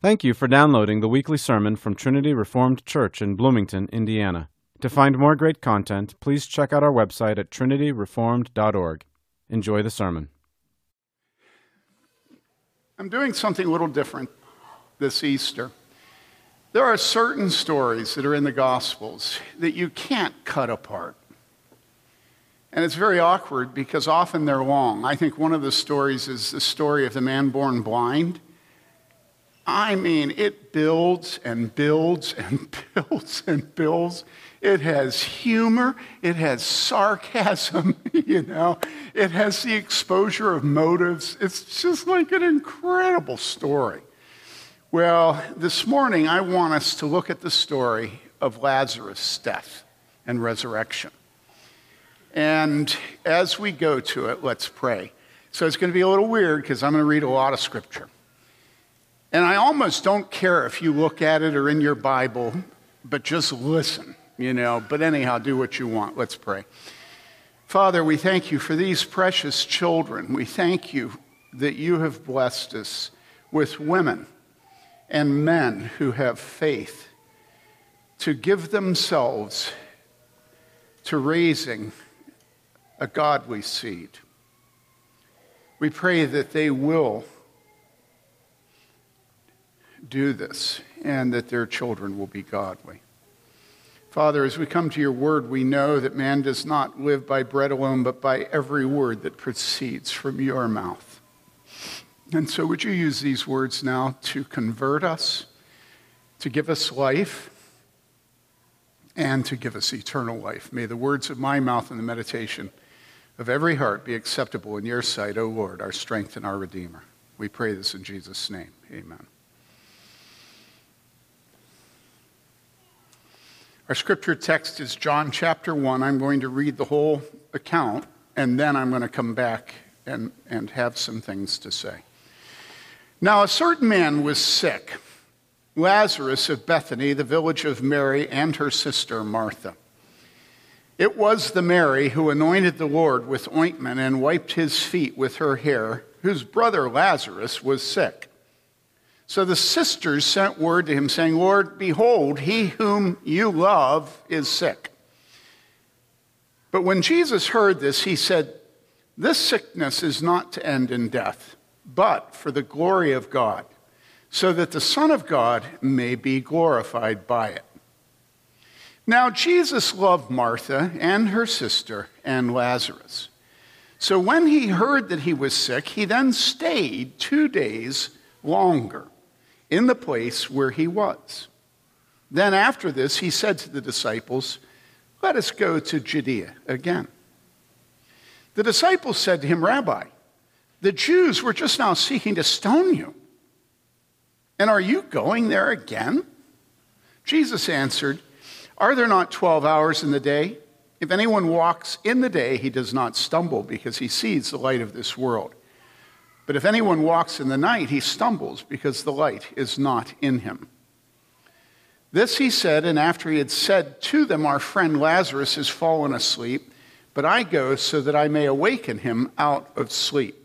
Thank you for downloading the weekly sermon from Trinity Reformed Church in Bloomington, Indiana. To find more great content, please check out our website at trinityreformed.org. Enjoy the sermon. I'm doing something a little different this Easter. There are certain stories that are in the Gospels that you can't cut apart. And it's very awkward because often they're long. I think one of the stories is the story of the man born blind. I mean, it builds and builds and builds and builds. It has humor, it has sarcasm, you know, it has the exposure of motives. It's just like an incredible story. Well, this morning I want us to look at the story of Lazarus' death and resurrection. And as we go to it, let's pray. So it's going to be a little weird because I'm going to read a lot of scripture. And I almost don't care if you look at it or in your Bible, but just listen, you know. But anyhow, do what you want. Let's pray. Father, we thank you for these precious children. We thank you that you have blessed us with women and men who have faith to give themselves to raising a godly seed. We pray that they will do this and that their children will be godly. Father, as we come to your word, we know that man does not live by bread alone, but by every word that proceeds from your mouth. And so, would you use these words now to convert us, to give us life, and to give us eternal life? May the words of my mouth and the meditation of every heart be acceptable in your sight, O Lord, our strength and our Redeemer. We pray this in Jesus' name. Amen. Our scripture text is John chapter 1. I'm going to read the whole account, and then I'm going to come back and, and have some things to say. Now, a certain man was sick, Lazarus of Bethany, the village of Mary, and her sister Martha. It was the Mary who anointed the Lord with ointment and wiped his feet with her hair, whose brother Lazarus was sick. So the sisters sent word to him, saying, Lord, behold, he whom you love is sick. But when Jesus heard this, he said, This sickness is not to end in death, but for the glory of God, so that the Son of God may be glorified by it. Now, Jesus loved Martha and her sister and Lazarus. So when he heard that he was sick, he then stayed two days longer in the place where he was. Then, after this, he said to the disciples, Let us go to Judea again. The disciples said to him, Rabbi, the Jews were just now seeking to stone you. And are you going there again? Jesus answered, Are there not 12 hours in the day? If anyone walks in the day, he does not stumble because he sees the light of this world. But if anyone walks in the night, he stumbles because the light is not in him. This he said, and after he had said to them, Our friend Lazarus has fallen asleep, but I go so that I may awaken him out of sleep.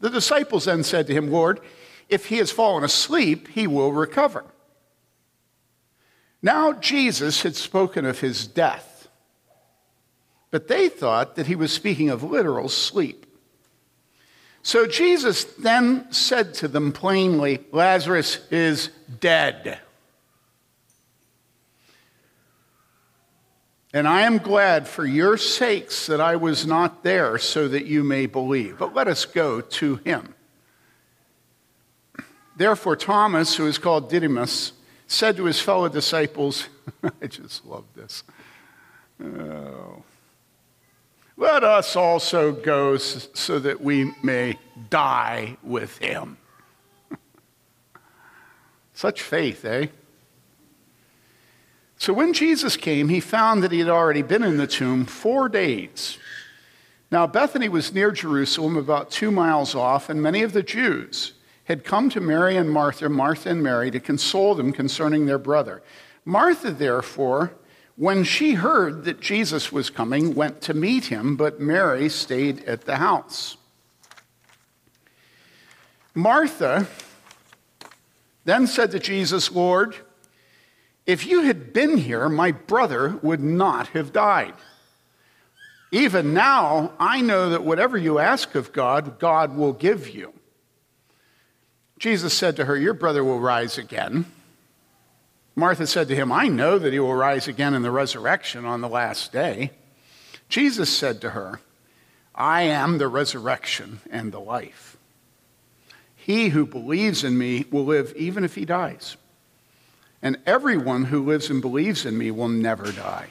The disciples then said to him, Lord, if he has fallen asleep, he will recover. Now Jesus had spoken of his death, but they thought that he was speaking of literal sleep. So Jesus then said to them plainly, Lazarus is dead. And I am glad for your sakes that I was not there so that you may believe. But let us go to him. Therefore, Thomas, who is called Didymus, said to his fellow disciples, I just love this. Oh. Let us also go so that we may die with him. Such faith, eh? So when Jesus came, he found that he had already been in the tomb four days. Now, Bethany was near Jerusalem, about two miles off, and many of the Jews had come to Mary and Martha, Martha and Mary, to console them concerning their brother. Martha, therefore, when she heard that Jesus was coming, went to meet him, but Mary stayed at the house. Martha then said to Jesus, Lord, if you had been here, my brother would not have died. Even now, I know that whatever you ask of God, God will give you. Jesus said to her, Your brother will rise again. Martha said to him, I know that he will rise again in the resurrection on the last day. Jesus said to her, I am the resurrection and the life. He who believes in me will live even if he dies. And everyone who lives and believes in me will never die.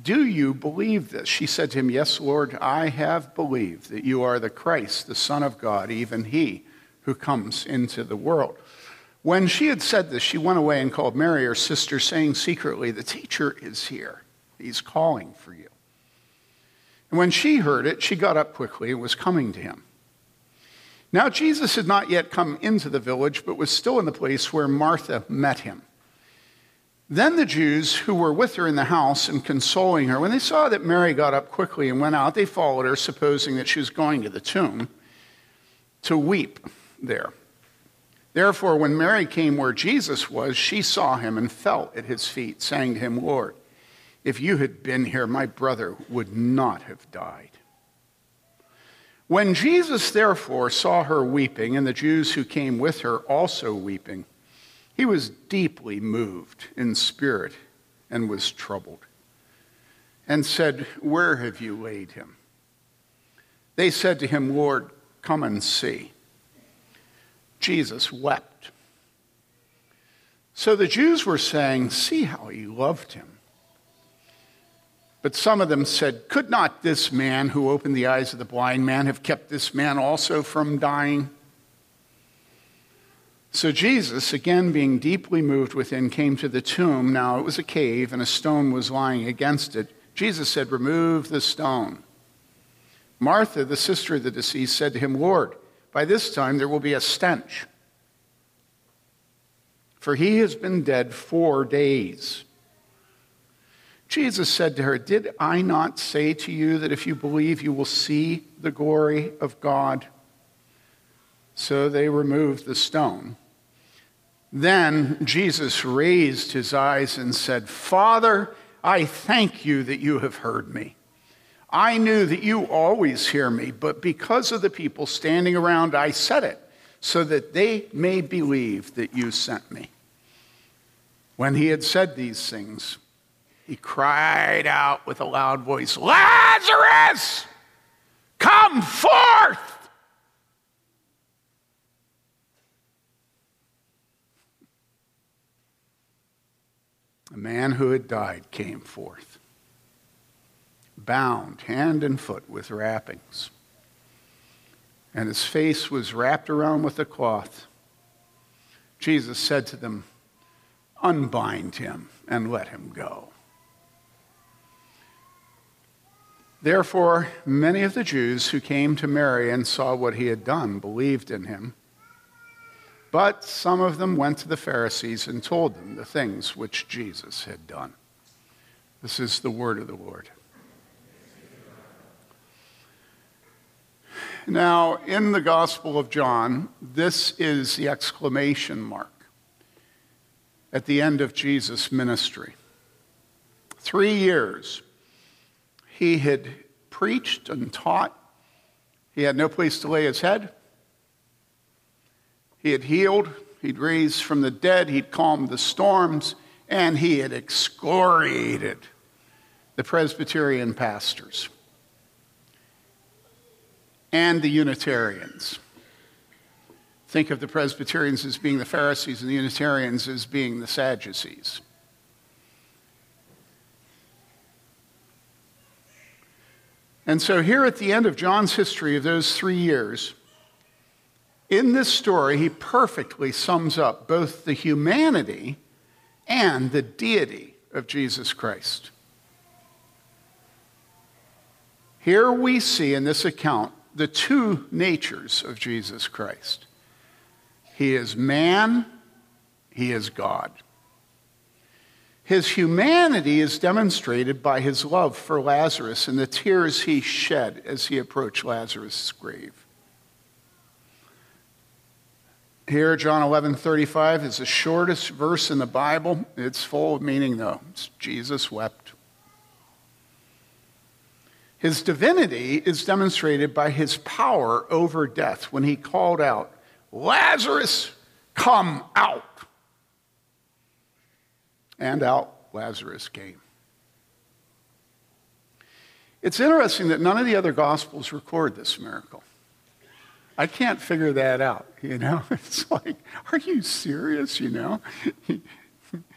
Do you believe this? She said to him, Yes, Lord, I have believed that you are the Christ, the Son of God, even he who comes into the world. When she had said this, she went away and called Mary, her sister, saying secretly, The teacher is here. He's calling for you. And when she heard it, she got up quickly and was coming to him. Now, Jesus had not yet come into the village, but was still in the place where Martha met him. Then the Jews who were with her in the house and consoling her, when they saw that Mary got up quickly and went out, they followed her, supposing that she was going to the tomb to weep there. Therefore, when Mary came where Jesus was, she saw him and fell at his feet, saying to him, Lord, if you had been here, my brother would not have died. When Jesus therefore saw her weeping, and the Jews who came with her also weeping, he was deeply moved in spirit and was troubled, and said, Where have you laid him? They said to him, Lord, come and see. Jesus wept. So the Jews were saying, See how he loved him. But some of them said, Could not this man who opened the eyes of the blind man have kept this man also from dying? So Jesus, again being deeply moved within, came to the tomb. Now it was a cave, and a stone was lying against it. Jesus said, Remove the stone. Martha, the sister of the deceased, said to him, Lord, by this time there will be a stench. For he has been dead four days. Jesus said to her, Did I not say to you that if you believe, you will see the glory of God? So they removed the stone. Then Jesus raised his eyes and said, Father, I thank you that you have heard me. I knew that you always hear me, but because of the people standing around, I said it, so that they may believe that you sent me. When he had said these things, he cried out with a loud voice, Lazarus, come forth! A man who had died came forth bound hand and foot with wrappings. And his face was wrapped around with a cloth. Jesus said to them, Unbind him and let him go. Therefore, many of the Jews who came to Mary and saw what he had done believed in him. But some of them went to the Pharisees and told them the things which Jesus had done. This is the word of the Lord. Now, in the Gospel of John, this is the exclamation mark at the end of Jesus' ministry. Three years he had preached and taught. He had no place to lay his head. He had healed, he'd raised from the dead, he'd calmed the storms, and he had excoriated the Presbyterian pastors and the Unitarians. Think of the Presbyterians as being the Pharisees and the Unitarians as being the Sadducees. And so, here at the end of John's history of those three years, in this story, he perfectly sums up both the humanity and the deity of Jesus Christ. Here we see in this account the two natures of Jesus Christ He is man, He is God. His humanity is demonstrated by his love for Lazarus and the tears he shed as he approached Lazarus' grave. Here, John 11 35 is the shortest verse in the Bible. It's full of meaning, though. It's Jesus wept. His divinity is demonstrated by his power over death when he called out, Lazarus, come out. And out Lazarus came. It's interesting that none of the other Gospels record this miracle. I can't figure that out, you know? It's like, are you serious, you know?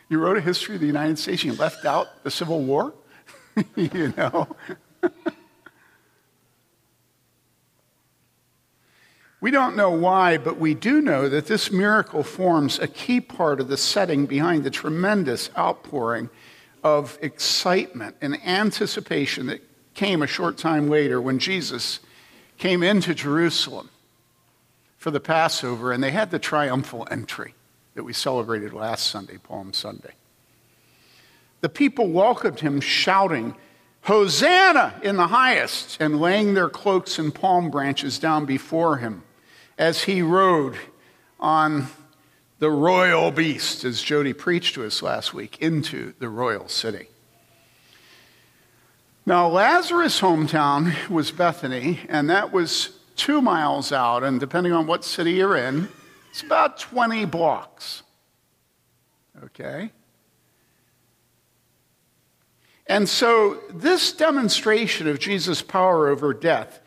You wrote a history of the United States, you left out the Civil War, you know? We don't know why, but we do know that this miracle forms a key part of the setting behind the tremendous outpouring of excitement and anticipation that came a short time later when Jesus came into Jerusalem for the Passover, and they had the triumphal entry that we celebrated last Sunday, Palm Sunday. The people welcomed him shouting, Hosanna in the highest, and laying their cloaks and palm branches down before him as he rode on the royal beast, as Jody preached to us last week, into the royal city. Now, Lazarus' hometown was Bethany, and that was two miles out, and depending on what city you're in, it's about 20 blocks. Okay? And so, this demonstration of Jesus' power over death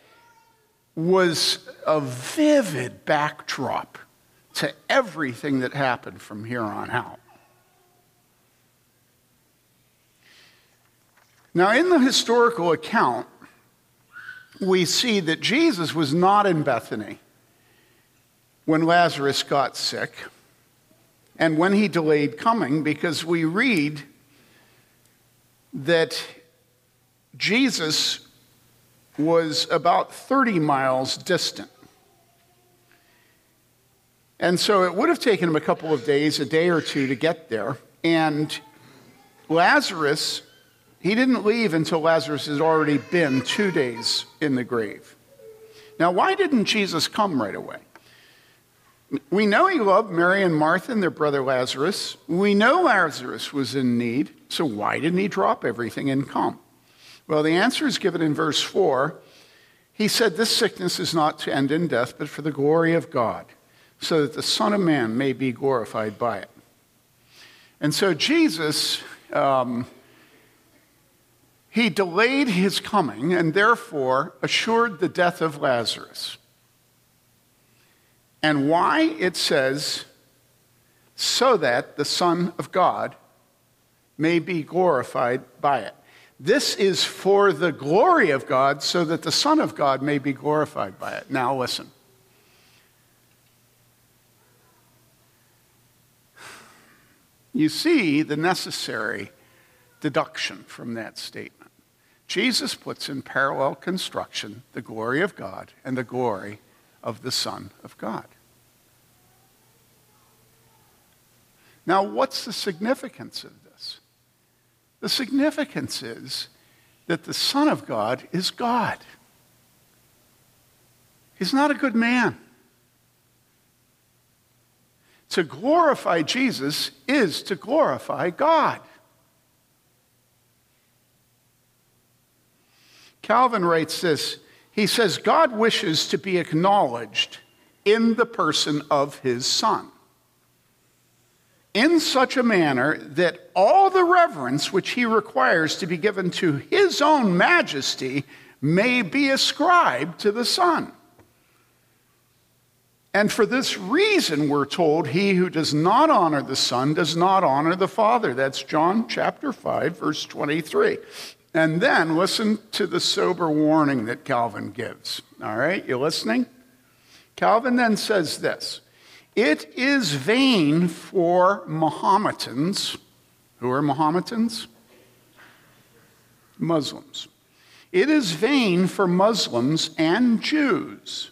was a vivid backdrop to everything that happened from here on out. Now, in the historical account, we see that Jesus was not in Bethany when Lazarus got sick and when he delayed coming, because we read that Jesus was about 30 miles distant. And so it would have taken him a couple of days, a day or two to get there. And Lazarus he didn't leave until Lazarus had already been two days in the grave. Now, why didn't Jesus come right away? We know he loved Mary and Martha and their brother Lazarus. We know Lazarus was in need, so why didn't he drop everything and come? Well, the answer is given in verse 4. He said, This sickness is not to end in death, but for the glory of God, so that the Son of Man may be glorified by it. And so Jesus. Um, he delayed his coming and therefore assured the death of Lazarus. And why? It says, so that the Son of God may be glorified by it. This is for the glory of God, so that the Son of God may be glorified by it. Now, listen. You see the necessary deduction from that statement. Jesus puts in parallel construction the glory of God and the glory of the Son of God. Now, what's the significance of this? The significance is that the Son of God is God. He's not a good man. To glorify Jesus is to glorify God. Calvin writes this he says, God wishes to be acknowledged in the person of his Son in such a manner that all the reverence which he requires to be given to his own majesty may be ascribed to the Son. And for this reason, we're told, he who does not honor the Son does not honor the Father. That's John chapter 5, verse 23. And then listen to the sober warning that Calvin gives. All right, you listening? Calvin then says this It is vain for Mahometans. Who are Mahometans? Muslims. It is vain for Muslims and Jews,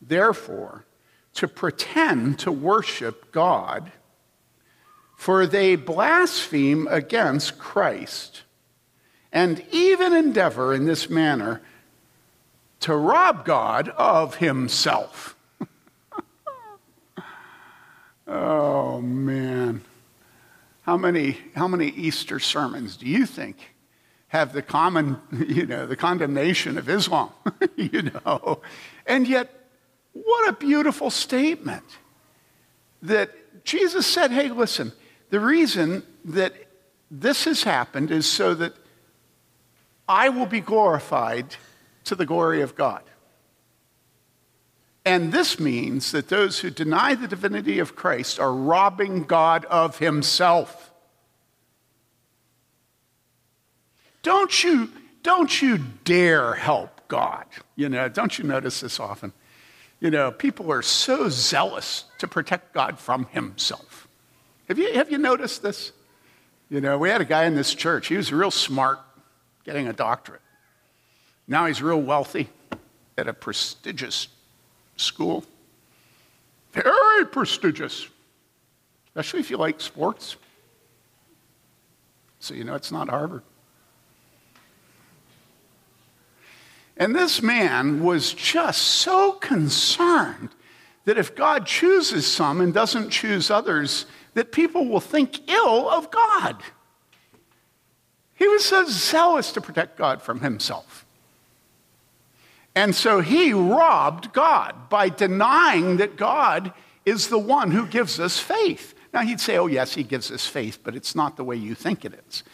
therefore, to pretend to worship God, for they blaspheme against Christ and even endeavor in this manner to rob God of himself. Oh, man. How many, how many Easter sermons do you think have the common, you know, the condemnation of Islam? you know? And yet, what a beautiful statement that Jesus said, hey, listen, the reason that this has happened is so that I will be glorified to the glory of God. And this means that those who deny the divinity of Christ are robbing God of himself. Don't you, don't you dare help God. You know, don't you notice this often? You know, people are so zealous to protect God from himself. Have you, have you noticed this? You know, we had a guy in this church, he was real smart, getting a doctorate. Now he's real wealthy at a prestigious school. Very prestigious, especially if you like sports. So you know it's not Harvard. And this man was just so concerned that if God chooses some and doesn't choose others, that people will think ill of God. He was so zealous to protect God from himself. And so he robbed God by denying that God is the one who gives us faith. Now he'd say, oh, yes, he gives us faith, but it's not the way you think it is.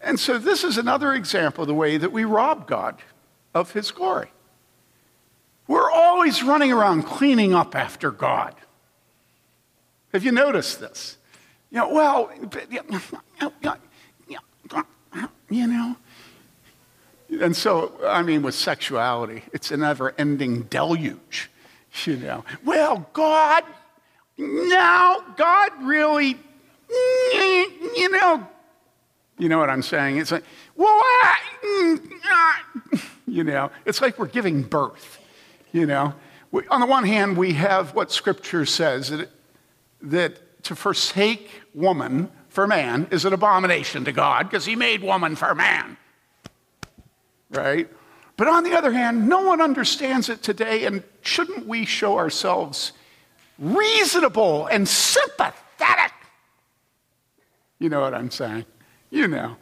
And so this is another example of the way that we rob God of his glory. We're always running around cleaning up after God. Have you noticed this? You know, well, you know, and so, I mean, with sexuality, it's a never ending deluge, you know. Well, God, now, God really, you know, you know what I'm saying? It's like, well, you know, it's like we're giving birth, you know. We, on the one hand, we have what Scripture says that, that to forsake woman for man is an abomination to God because he made woman for man right? But on the other hand, no one understands it today, and shouldn't we show ourselves reasonable and sympathetic? You know what I'm saying? You know.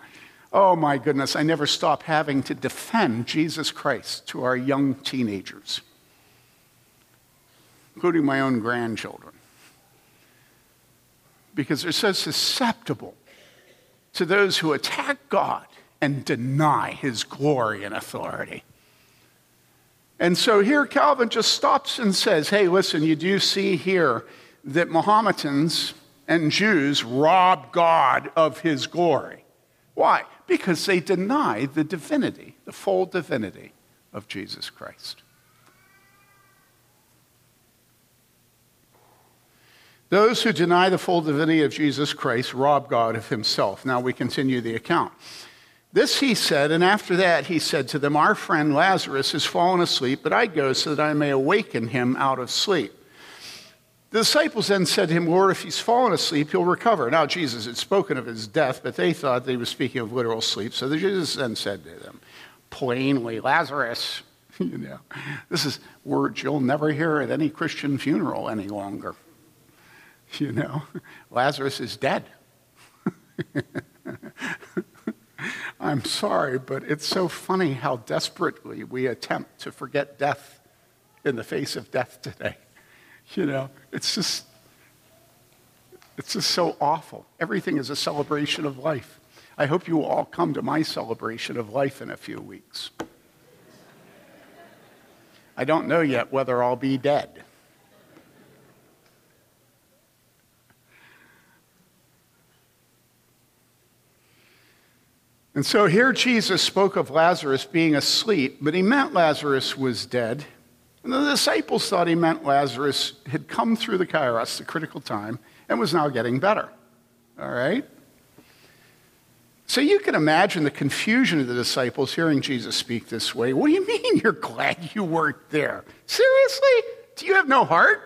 Oh my goodness, I never stop having to defend Jesus Christ to our young teenagers, including my own grandchildren, because they're so susceptible to those who attack God and deny his glory and authority. And so here Calvin just stops and says, hey, listen, you do see here that Mohammedans and Jews rob God of his glory. Why? Because they deny the divinity, the full divinity of Jesus Christ. Those who deny the full divinity of Jesus Christ rob God of himself. Now we continue the account. This he said, and after that he said to them, Our friend Lazarus has fallen asleep, but I go so that I may awaken him out of sleep. The disciples then said to him, Lord, if he's fallen asleep, he'll recover. Now, Jesus had spoken of his death, but they thought that he was speaking of literal sleep. So Jesus then said to them, plainly, Lazarus, you know, this is words you'll never hear at any Christian funeral any longer. You know, Lazarus is dead. I'm sorry, but it's so funny how desperately we attempt to forget death in the face of death today. You know, it's just, it's just so awful. Everything is a celebration of life. I hope you will all come to my celebration of life in a few weeks. I don't know yet whether I'll be dead. And so here Jesus spoke of Lazarus being asleep, but he meant Lazarus was dead. And the disciples thought he meant Lazarus had come through the kairos, the critical time, and was now getting better. All right? So you can imagine the confusion of the disciples hearing Jesus speak this way. What do you mean you're glad you weren't there? Seriously? Do you have no heart?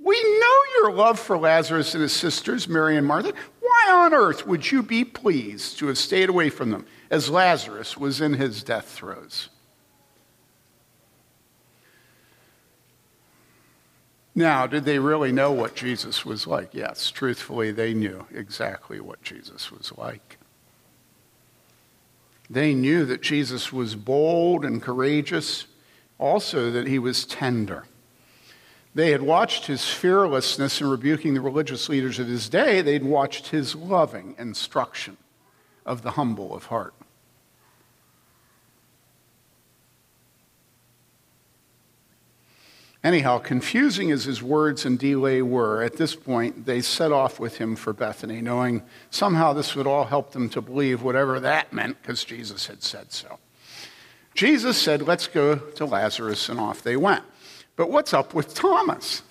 We know your love for Lazarus and his sisters, Mary and Martha. Why on earth would you be pleased to have stayed away from them as Lazarus was in his death throes? Now, did they really know what Jesus was like? Yes, truthfully, they knew exactly what Jesus was like. They knew that Jesus was bold and courageous, also that he was tender. They had watched his fearlessness in rebuking the religious leaders of his day, they'd watched his loving instruction of the humble of heart. Anyhow, confusing as his words and delay were, at this point they set off with him for Bethany, knowing somehow this would all help them to believe whatever that meant, because Jesus had said so. Jesus said, Let's go to Lazarus, and off they went. But what's up with Thomas?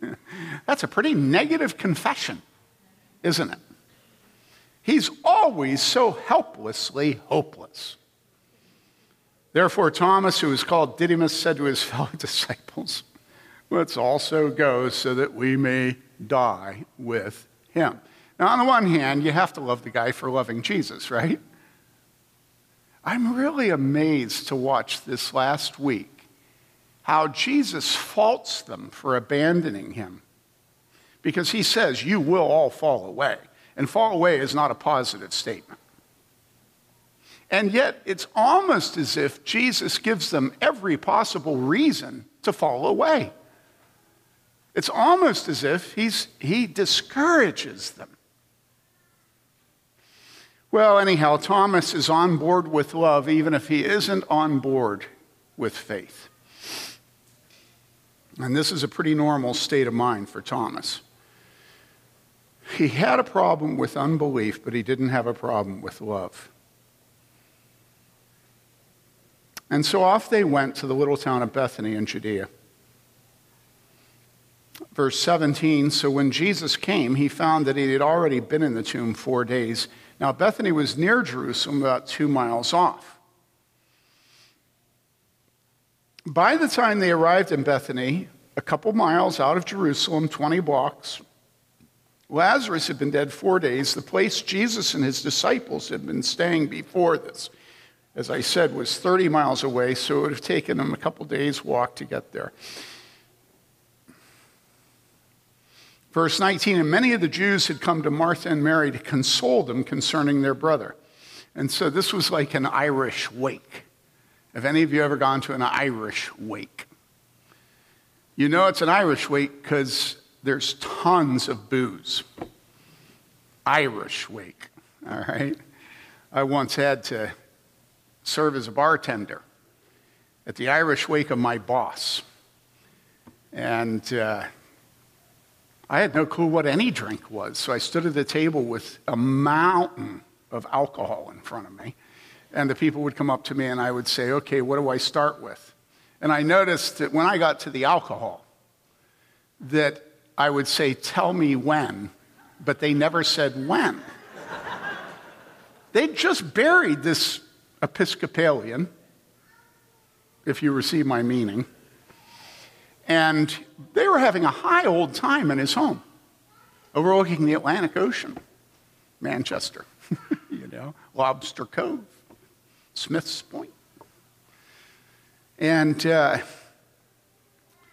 That's a pretty negative confession, isn't it? He's always so helplessly hopeless. Therefore, Thomas, who was called Didymus, said to his fellow disciples, Let's also go so that we may die with him. Now, on the one hand, you have to love the guy for loving Jesus, right? I'm really amazed to watch this last week how Jesus faults them for abandoning him. Because he says, You will all fall away. And fall away is not a positive statement. And yet, it's almost as if Jesus gives them every possible reason to fall away. It's almost as if he's, he discourages them. Well, anyhow, Thomas is on board with love, even if he isn't on board with faith. And this is a pretty normal state of mind for Thomas. He had a problem with unbelief, but he didn't have a problem with love. And so off they went to the little town of Bethany in Judea. Verse 17 So when Jesus came, he found that he had already been in the tomb four days. Now, Bethany was near Jerusalem, about two miles off. By the time they arrived in Bethany, a couple miles out of Jerusalem, 20 blocks, Lazarus had been dead four days, the place Jesus and his disciples had been staying before this as I said, was 30 miles away, so it would have taken them a couple days' walk to get there. Verse 19 And many of the Jews had come to Martha and Mary to console them concerning their brother. And so this was like an Irish wake. Have any of you ever gone to an Irish wake? You know it's an Irish wake because there's tons of booze. Irish wake, all right? I once had to serve as a bartender at the Irish wake of my boss. And uh, I had no clue what any drink was. So I stood at the table with a mountain of alcohol in front of me. And the people would come up to me and I would say, okay, what do I start with? And I noticed that when I got to the alcohol, that I would say, tell me when, but they never said when. they just buried this Episcopalian, if you receive my meaning. And they were having a high old time in his home, overlooking the Atlantic Ocean, Manchester, you know, Lobster Cove, Smith's Point. And uh,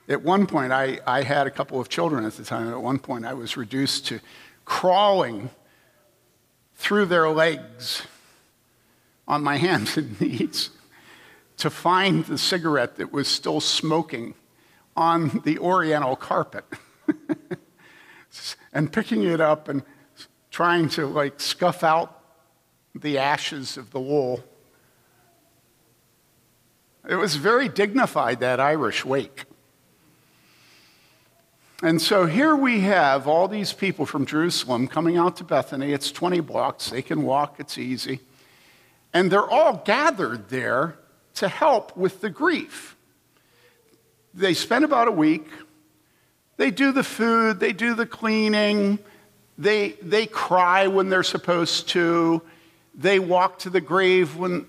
at one point, I, I had a couple of children at the time. At one point, I was reduced to crawling through their legs on my hands and knees to find the cigarette that was still smoking on the oriental carpet and picking it up and trying to like scuff out the ashes of the wool. It was very dignified, that Irish wake. And so here we have all these people from Jerusalem coming out to Bethany. It's 20 blocks. They can walk, it's easy. And they're all gathered there to help with the grief. They spend about a week. They do the food, they do the cleaning, they, they cry when they're supposed to, they walk to the grave when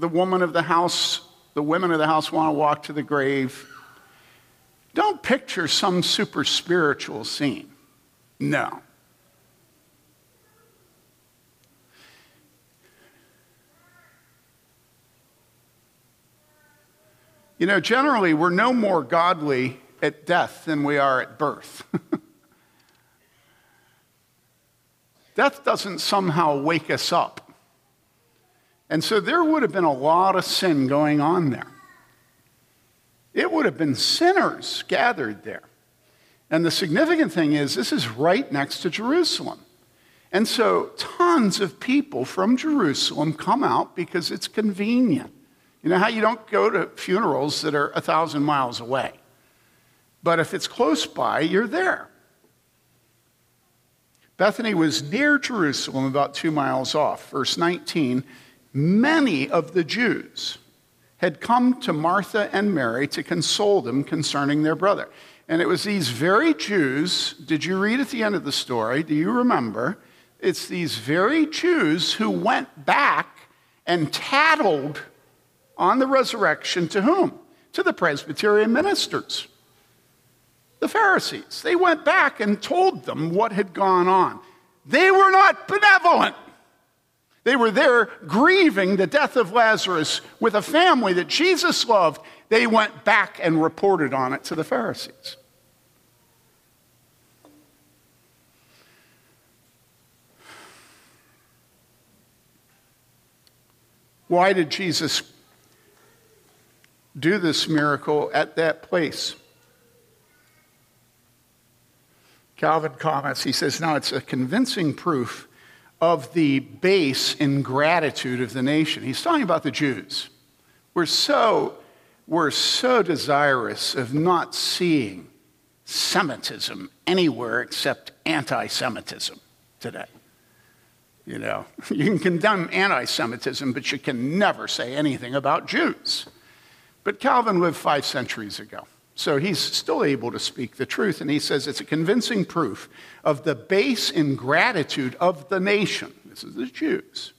the woman of the house, the women of the house want to walk to the grave. Don't picture some super spiritual scene. No. You know, generally, we're no more godly at death than we are at birth. death doesn't somehow wake us up. And so there would have been a lot of sin going on there. It would have been sinners gathered there. And the significant thing is, this is right next to Jerusalem. And so tons of people from Jerusalem come out because it's convenient. You know how you don't go to funerals that are a thousand miles away? But if it's close by, you're there. Bethany was near Jerusalem, about two miles off. Verse 19 Many of the Jews had come to Martha and Mary to console them concerning their brother. And it was these very Jews, did you read at the end of the story? Do you remember? It's these very Jews who went back and tattled on the resurrection to whom? To the Presbyterian ministers, the Pharisees. They went back and told them what had gone on. They were not benevolent. They were there grieving the death of Lazarus with a family that Jesus loved. They went back and reported on it to the Pharisees. Why did Jesus do this miracle at that place? Calvin comments, he says, now it's a convincing proof of the base ingratitude of the nation. He's talking about the Jews. We're so, we're so desirous of not seeing Semitism anywhere except anti Semitism today. You know, you can condemn anti Semitism, but you can never say anything about Jews. But Calvin lived five centuries ago. So he's still able to speak the truth. And he says it's a convincing proof of the base ingratitude of the nation. This is the Jews.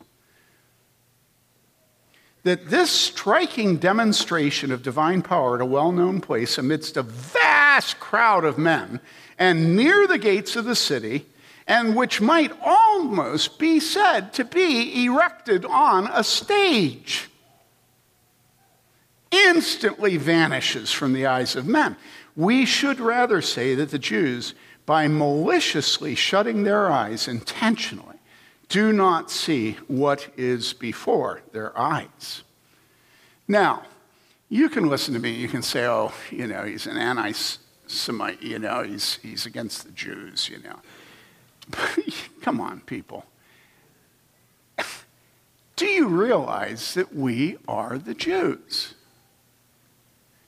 That this striking demonstration of divine power at a well known place amidst a vast crowd of men and near the gates of the city and which might almost be said to be erected on a stage, instantly vanishes from the eyes of men. We should rather say that the Jews, by maliciously shutting their eyes intentionally, do not see what is before their eyes. Now, you can listen to me, you can say, oh, you know, he's an anti Semite, you know, he's, he's against the Jews, you know. Come on, people. Do you realize that we are the Jews?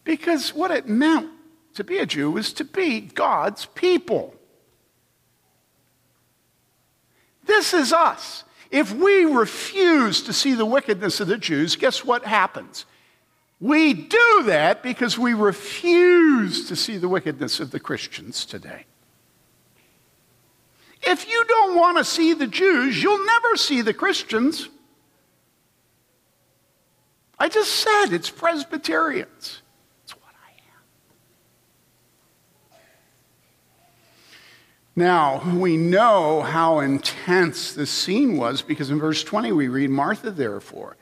Because what it meant to be a Jew was to be God's people. This is us. If we refuse to see the wickedness of the Jews, guess what happens? We do that because we refuse to see the wickedness of the Christians today. If you don't want to see the Jews, you'll never see the Christians. I just said it's Presbyterians. It's what I am. Now, we know how intense this scene was because in verse 20 we read Martha, therefore,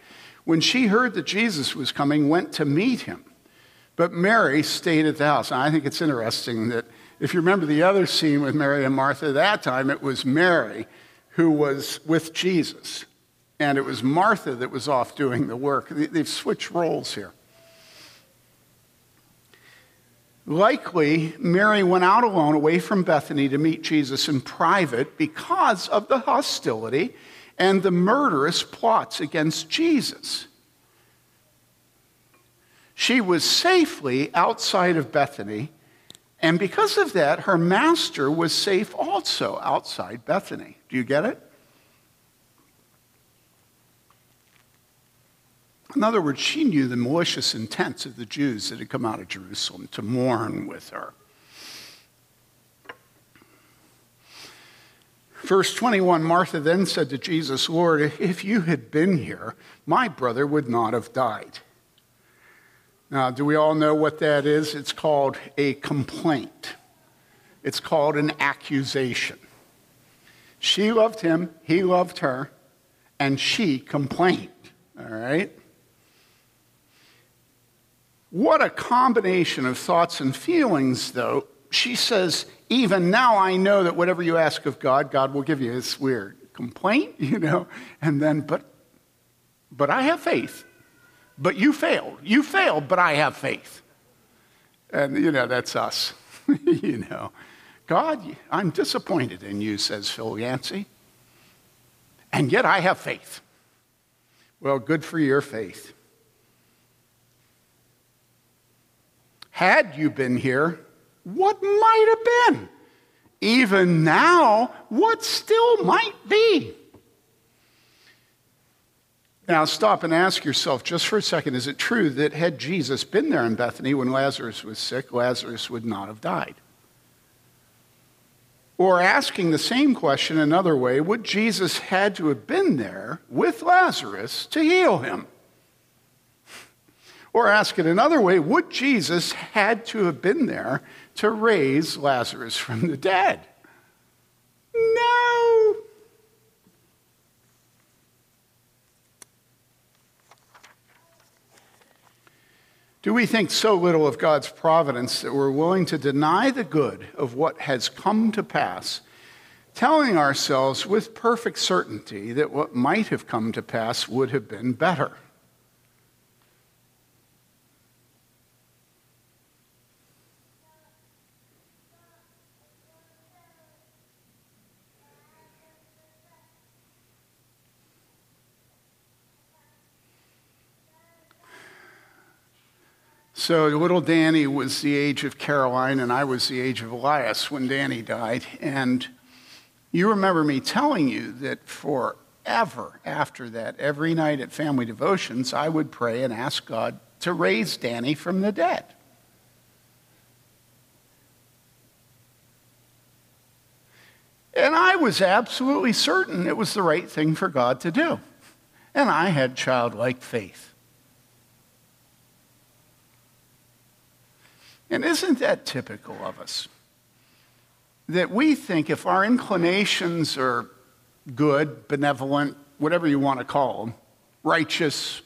when she heard that Jesus was coming, went to meet him. But Mary stayed at the house. And I think it's interesting that if you remember the other scene with Mary and Martha, that time it was Mary who was with Jesus, and it was Martha that was off doing the work. They've switched roles here. Likely, Mary went out alone away from Bethany to meet Jesus in private because of the hostility and the murderous plots against Jesus. She was safely outside of Bethany and because of that, her master was safe also outside Bethany. Do you get it? In other words, she knew the malicious intents of the Jews that had come out of Jerusalem to mourn with her. Verse 21 Martha then said to Jesus, Lord, if you had been here, my brother would not have died. Now, do we all know what that is? It's called a complaint, it's called an accusation. She loved him, he loved her, and she complained. All right? What a combination of thoughts and feelings, though. She says, Even now I know that whatever you ask of God, God will give you. It's weird. Complaint, you know? And then, but, but I have faith. But you failed. You failed, but I have faith. And, you know, that's us. you know, God, I'm disappointed in you, says Phil Yancey. And yet I have faith. Well, good for your faith. Had you been here, what might have been? Even now, what still might be? Now, stop and ask yourself just for a second is it true that had Jesus been there in Bethany when Lazarus was sick, Lazarus would not have died? Or asking the same question another way, would Jesus had to have been there with Lazarus to heal him? Or ask it another way, would Jesus had to have been there to raise Lazarus from the dead? No. Do we think so little of God's providence that we're willing to deny the good of what has come to pass, telling ourselves with perfect certainty that what might have come to pass would have been better? So little Danny was the age of Caroline, and I was the age of Elias when Danny died. And you remember me telling you that forever after that, every night at family devotions, I would pray and ask God to raise Danny from the dead. And I was absolutely certain it was the right thing for God to do. And I had childlike faith. And isn't that typical of us? That we think if our inclinations are good, benevolent, whatever you want to call them, righteous,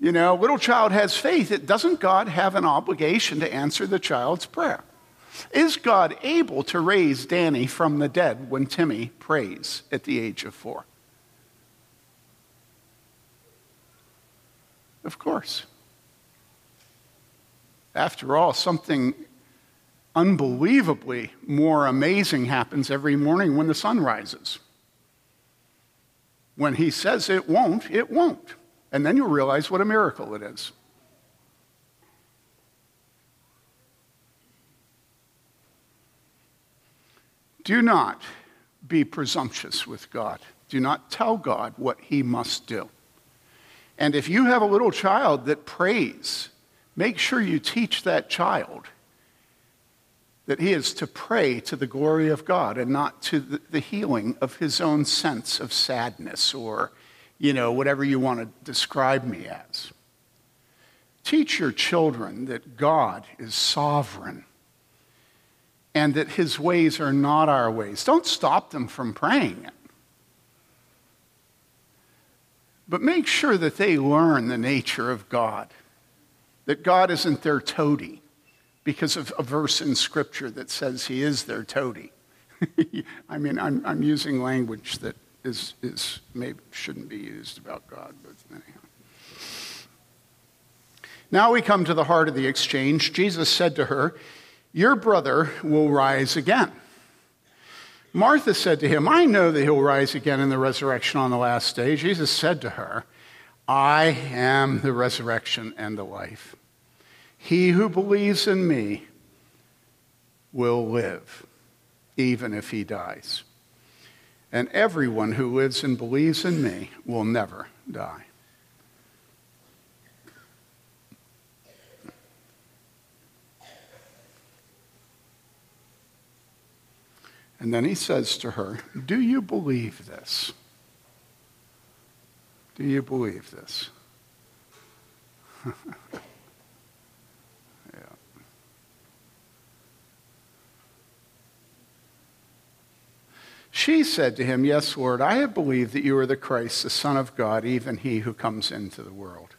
you know, little child has faith, it doesn't God have an obligation to answer the child's prayer? Is God able to raise Danny from the dead when Timmy prays at the age of four? Of course. After all, something unbelievably more amazing happens every morning when the sun rises. When he says it won't, it won't. And then you'll realize what a miracle it is. Do not be presumptuous with God. Do not tell God what he must do. And if you have a little child that prays make sure you teach that child that he is to pray to the glory of God and not to the, healing of his own sense of sadness or, you know, whatever you want to describe me as. Teach your children that God is sovereign and that his ways are not our ways. Don't stop them from praying. But make sure that they learn the nature of God that God isn't their toady because of a verse in Scripture that says he is their toady. I mean, I'm, I'm using language that is, is maybe shouldn't be used about God, but anyhow. Now we come to the heart of the exchange. Jesus said to her, Your brother will rise again. Martha said to him, I know that he'll rise again in the resurrection on the last day. Jesus said to her, I am the resurrection and the life. He who believes in me will live, even if he dies. And everyone who lives and believes in me will never die. And then he says to her, Do you believe this? Do you believe this? She said to him, Yes, Lord, I have believed that you are the Christ, the Son of God, even he who comes into the world.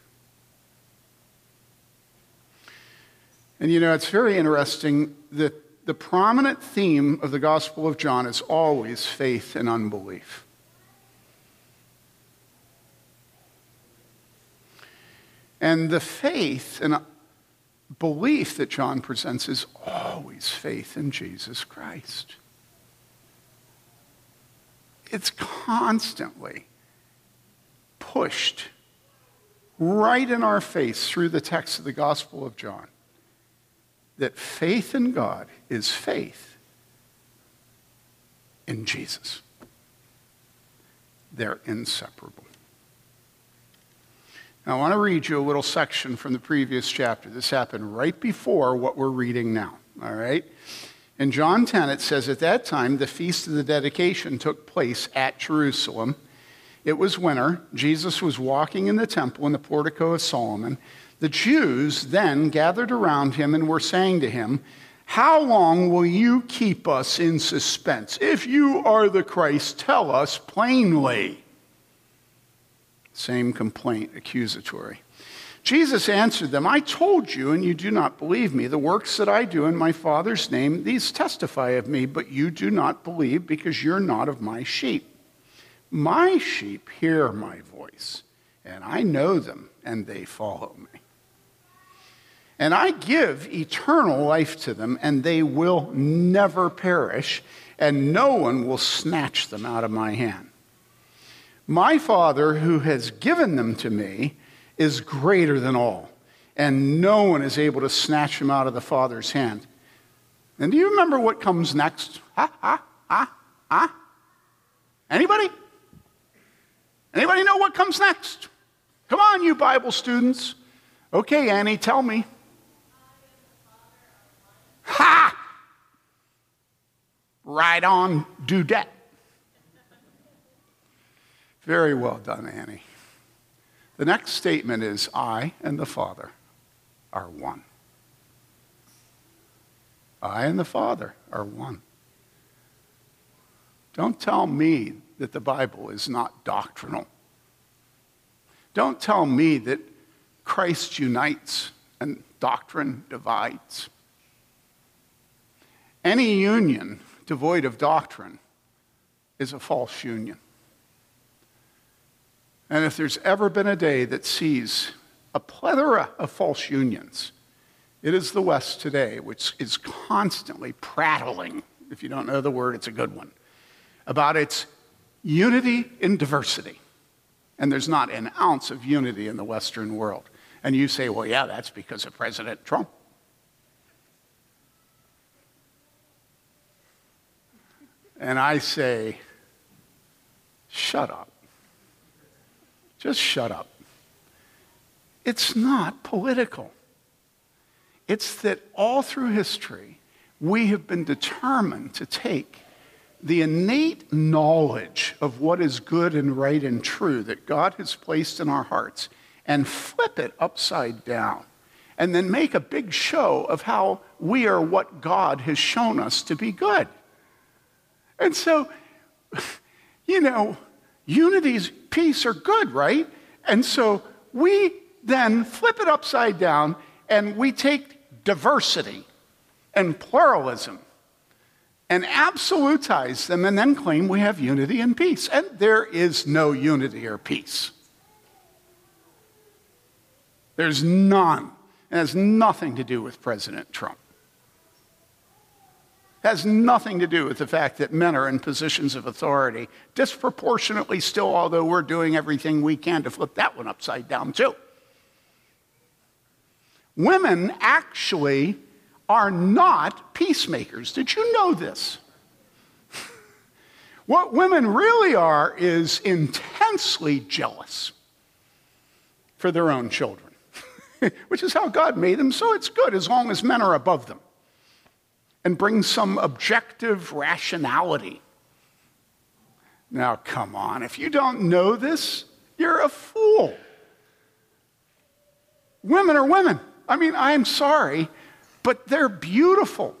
And you know, it's very interesting that the prominent theme of the Gospel of John is always faith and unbelief. And the faith and belief that John presents is always faith in Jesus Christ. It's constantly pushed right in our face through the text of the Gospel of John that faith in God is faith in Jesus. They're inseparable. Now, I want to read you a little section from the previous chapter. This happened right before what we're reading now, all right? In John 10, it says, At that time, the feast of the dedication took place at Jerusalem. It was winter. Jesus was walking in the temple in the portico of Solomon. The Jews then gathered around him and were saying to him, How long will you keep us in suspense? If you are the Christ, tell us plainly. Same complaint, accusatory. Jesus answered them, I told you, and you do not believe me. The works that I do in my Father's name, these testify of me, but you do not believe because you're not of my sheep. My sheep hear my voice, and I know them, and they follow me. And I give eternal life to them, and they will never perish, and no one will snatch them out of my hand. My Father, who has given them to me, is greater than all, and no one is able to snatch him out of the Father's hand. And do you remember what comes next? Ha, ha, ha, ha. Anybody? Anybody know what comes next? Come on, you Bible students. Okay, Annie, tell me. Ha! Right on, dudette. Very well done, Annie. The next statement is I and the Father are one. I and the Father are one. Don't tell me that the Bible is not doctrinal. Don't tell me that Christ unites and doctrine divides. Any union devoid of doctrine is a false union. And if there's ever been a day that sees a plethora of false unions, it is the West today, which is constantly prattling, if you don't know the word, it's a good one, about its unity in diversity. And there's not an ounce of unity in the Western world. And you say, well, yeah, that's because of President Trump. And I say, shut up. Just shut up. It's not political. It's that all through history, we have been determined to take the innate knowledge of what is good and right and true that God has placed in our hearts and flip it upside down and then make a big show of how we are what God has shown us to be good. And so, you know, unity's peace are good, right? And so we then flip it upside down and we take diversity and pluralism and absolutize them and then claim we have unity and peace. And there is no unity or peace. There's none. It has nothing to do with President Trump has nothing to do with the fact that men are in positions of authority disproportionately still, although we're doing everything we can to flip that one upside down too. Women actually are not peacemakers. Did you know this? what women really are is intensely jealous for their own children, which is how God made them, so it's good as long as men are above them and bring some objective rationality. Now, come on, if you don't know this, you're a fool. Women are women. I mean, I'm sorry, but they're beautiful.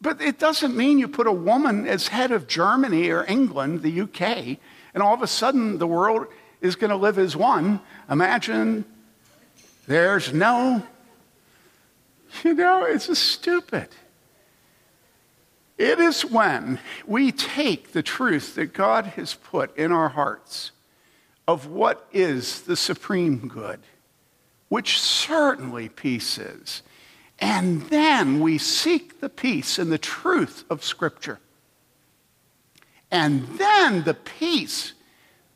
But it doesn't mean you put a woman as head of Germany or England, the UK, and all of a sudden the world is going to live as one. Imagine there's no You know, it's just stupid. It is when we take the truth that God has put in our hearts of what is the supreme good, which certainly peace is, and then we seek the peace and the truth of Scripture. And then the peace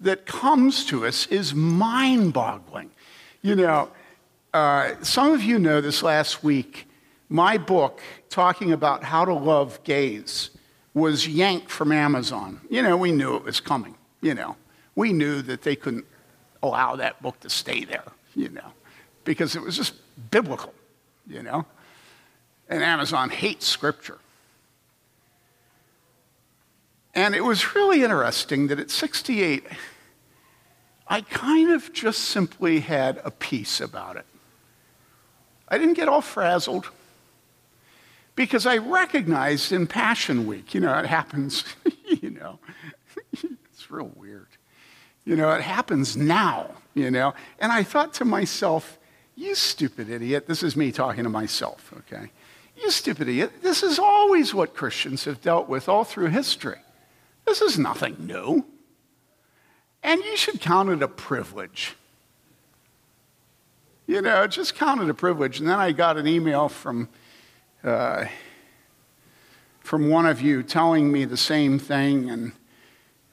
that comes to us is mind boggling. You know, uh, some of you know this last week, my book talking about how to love gays was yanked from Amazon. You know, we knew it was coming, you know. We knew that they couldn't allow that book to stay there, you know, because it was just biblical, you know. And Amazon hates scripture. And it was really interesting that at 68, I kind of just simply had a peace about it. I didn't get all frazzled because I recognized in Passion Week, you know, it happens, you know, it's real weird. You know, it happens now, you know. And I thought to myself, you stupid idiot. This is me talking to myself, okay? You stupid idiot. This is always what Christians have dealt with all through history. This is nothing new. And you should count it a privilege. You know, just counted a privilege. And then I got an email from, uh, from one of you telling me the same thing. And,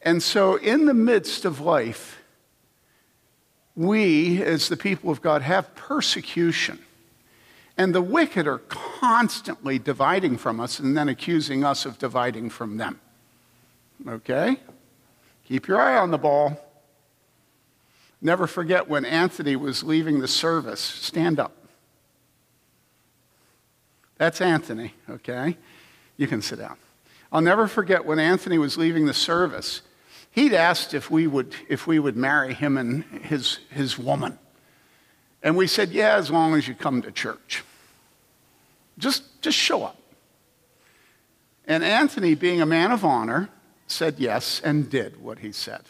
and so, in the midst of life, we, as the people of God, have persecution. And the wicked are constantly dividing from us and then accusing us of dividing from them. Okay? Keep your eye on the ball. Never forget when Anthony was leaving the service. Stand up. That's Anthony, okay? You can sit down. I'll never forget when Anthony was leaving the service. He'd asked if we would, if we would marry him and his, his woman. And we said, Yeah, as long as you come to church. Just, just show up. And Anthony, being a man of honor, said yes and did what he said.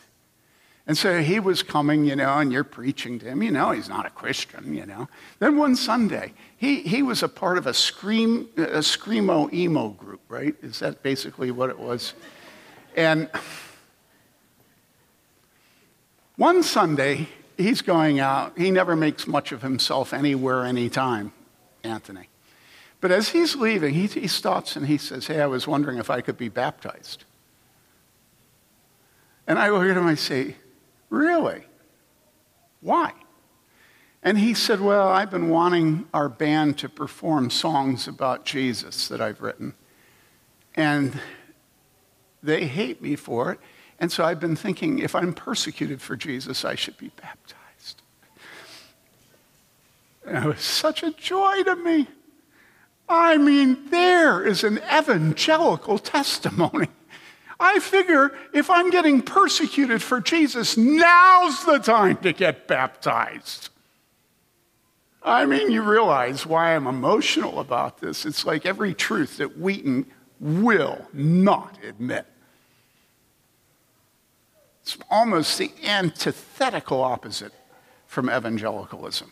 And so he was coming, you know, and you're preaching to him. You know, he's not a Christian, you know. Then one Sunday, he, he was a part of a, scream, a screamo emo group, right? Is that basically what it was? And one Sunday, he's going out. He never makes much of himself anywhere, anytime, Anthony. But as he's leaving, he, he stops and he says, Hey, I was wondering if I could be baptized. And I look at him I say, Really? Why? And he said, Well, I've been wanting our band to perform songs about Jesus that I've written. And they hate me for it. And so I've been thinking if I'm persecuted for Jesus, I should be baptized. And it was such a joy to me. I mean, there is an evangelical testimony. I figure if I'm getting persecuted for Jesus, now's the time to get baptized. I mean, you realize why I'm emotional about this. It's like every truth that Wheaton will not admit. It's almost the antithetical opposite from evangelicalism,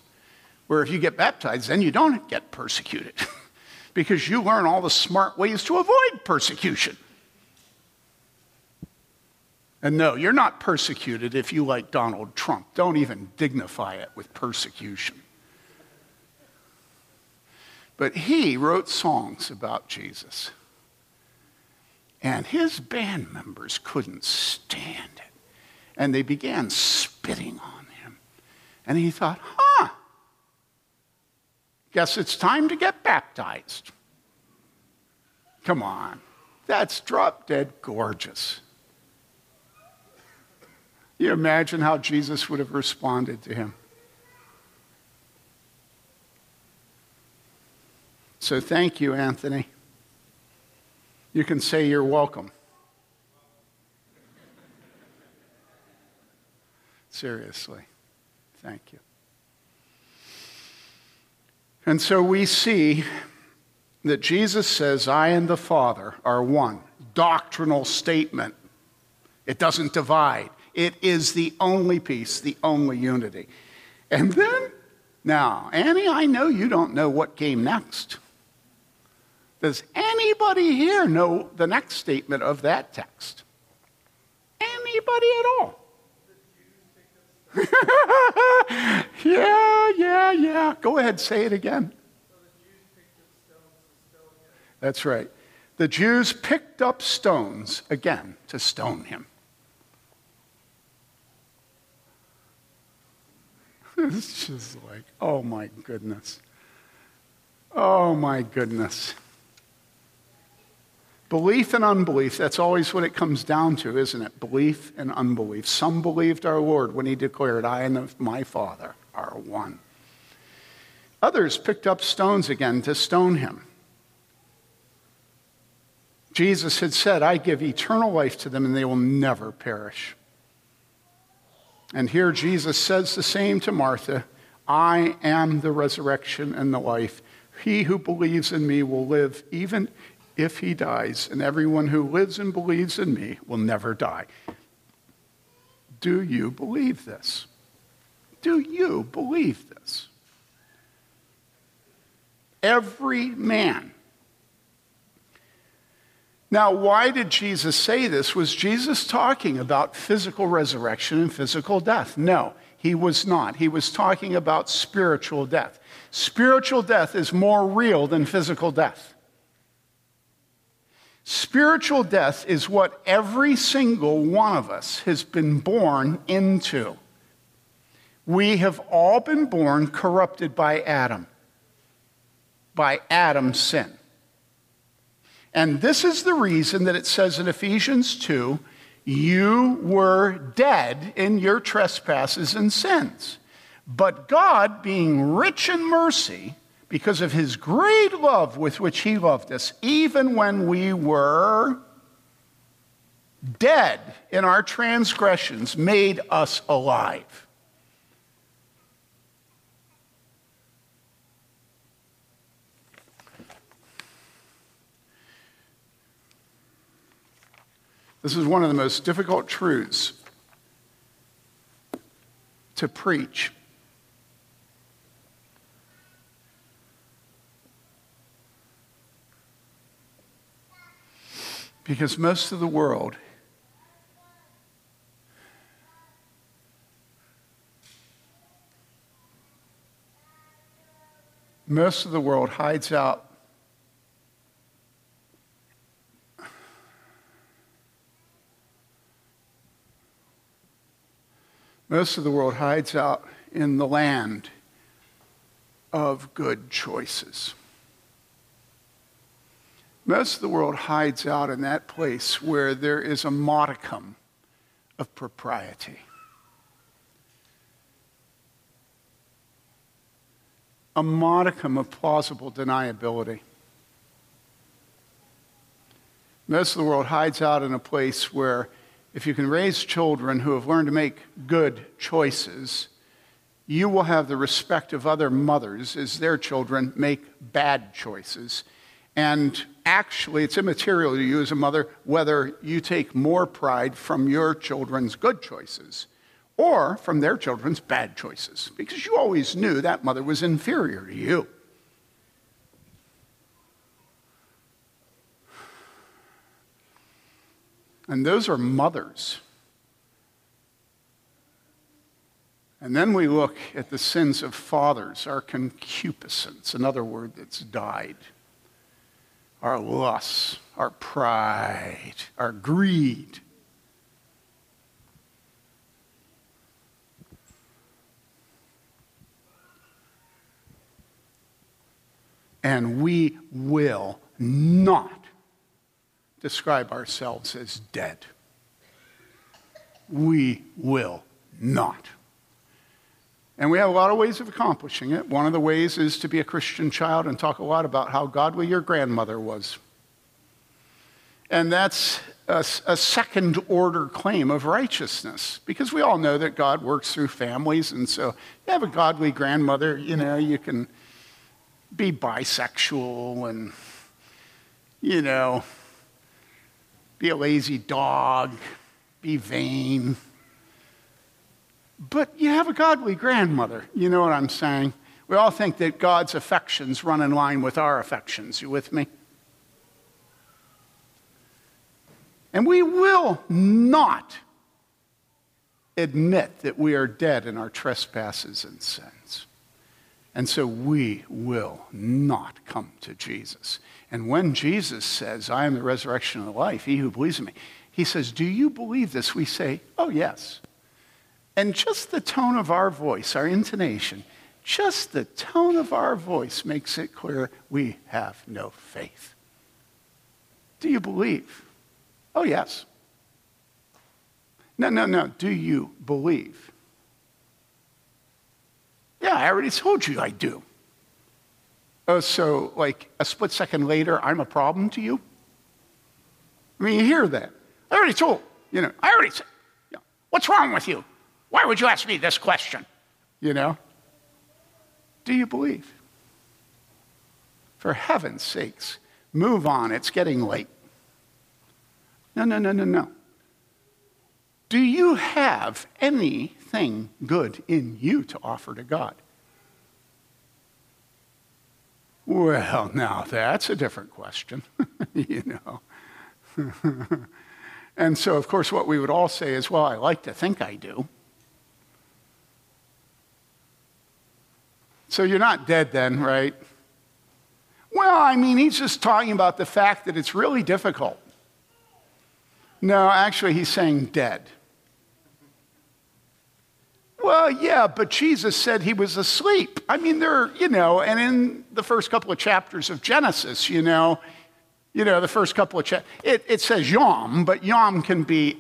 where if you get baptized, then you don't get persecuted because you learn all the smart ways to avoid persecution. And no, you're not persecuted if you like Donald Trump. Don't even dignify it with persecution. But he wrote songs about Jesus. And his band members couldn't stand it. And they began spitting on him. And he thought, huh, guess it's time to get baptized. Come on, that's drop dead gorgeous. You imagine how Jesus would have responded to him. So thank you, Anthony. You can say you're welcome. Seriously. Thank you. And so we see that Jesus says, I and the Father are one. Doctrinal statement. It doesn't divide. It is the only peace, the only unity. And then Now, Annie, I know you don't know what came next. Does anybody here know the next statement of that text? Anybody at all? yeah, yeah, yeah. Go ahead, say it again. That's right. The Jews picked up stones again to stone him. It's just like, oh my goodness. Oh my goodness. Belief and unbelief, that's always what it comes down to, isn't it? Belief and unbelief. Some believed our Lord when he declared, I and my Father are one. Others picked up stones again to stone him. Jesus had said, I give eternal life to them and they will never perish. And here Jesus says the same to Martha I am the resurrection and the life. He who believes in me will live even if he dies, and everyone who lives and believes in me will never die. Do you believe this? Do you believe this? Every man. Now, why did Jesus say this? Was Jesus talking about physical resurrection and physical death? No, he was not. He was talking about spiritual death. Spiritual death is more real than physical death. Spiritual death is what every single one of us has been born into. We have all been born corrupted by Adam, by Adam's sin. And this is the reason that it says in Ephesians 2 you were dead in your trespasses and sins. But God, being rich in mercy, because of his great love with which he loved us, even when we were dead in our transgressions, made us alive. This is one of the most difficult truths to preach. Because most of the world most of the world hides out most of the world hides out in the land of good choices. Most of the world hides out in that place where there is a modicum of propriety. A modicum of plausible deniability. Most of the world hides out in a place where if you can raise children who have learned to make good choices, you will have the respect of other mothers as their children make bad choices and actually, it's immaterial to you as a mother whether you take more pride from your children's good choices or from their children's bad choices, because you always knew that mother was inferior to you. And those are mothers. And then we look at the sins of fathers, our concupiscence, another word that's died our lusts, our pride, our greed. And we will not describe ourselves as dead. We will not. And we have a lot of ways of accomplishing it. One of the ways is to be a Christian child and talk a lot about how godly your grandmother was. And that's a, a, second order claim of righteousness because we all know that God works through families. And so you have a godly grandmother, you know, you can be bisexual and, you know, be a lazy dog, be vain but you have a godly grandmother. You know what I'm saying? We all think that God's affections run in line with our affections. You with me? And we will not admit that we are dead in our trespasses and sins. And so we will not come to Jesus. And when Jesus says, I am the resurrection and the life, he who believes in me, he says, Do you believe this? We say, Oh, yes. And just the tone of our voice, our intonation, just the tone of our voice makes it clear we have no faith. Do you believe? Oh, yes. No, no, no. Do you believe? Yeah, I already told you I do. Oh, so like a split second later, I'm a problem to you? I mean, you hear that. I already told, you know, I already said, you know, what's wrong with you? Why would you ask me this question? You know? Do you believe? For heaven's sakes, move on. It's getting late. No, no, no, no, no. Do you have anything good in you to offer to God? Well, now that's a different question, you know. and so, of course, what we would all say is, well, I like to think I do. So you're not dead then, right? Well, I mean, he's just talking about the fact that it's really difficult. No, actually, he's saying dead. Well, yeah, but Jesus said he was asleep. I mean, there, you know, and in the first couple of chapters of Genesis, you know, you know, the first couple of chapters, it, it says yom, but yom can be,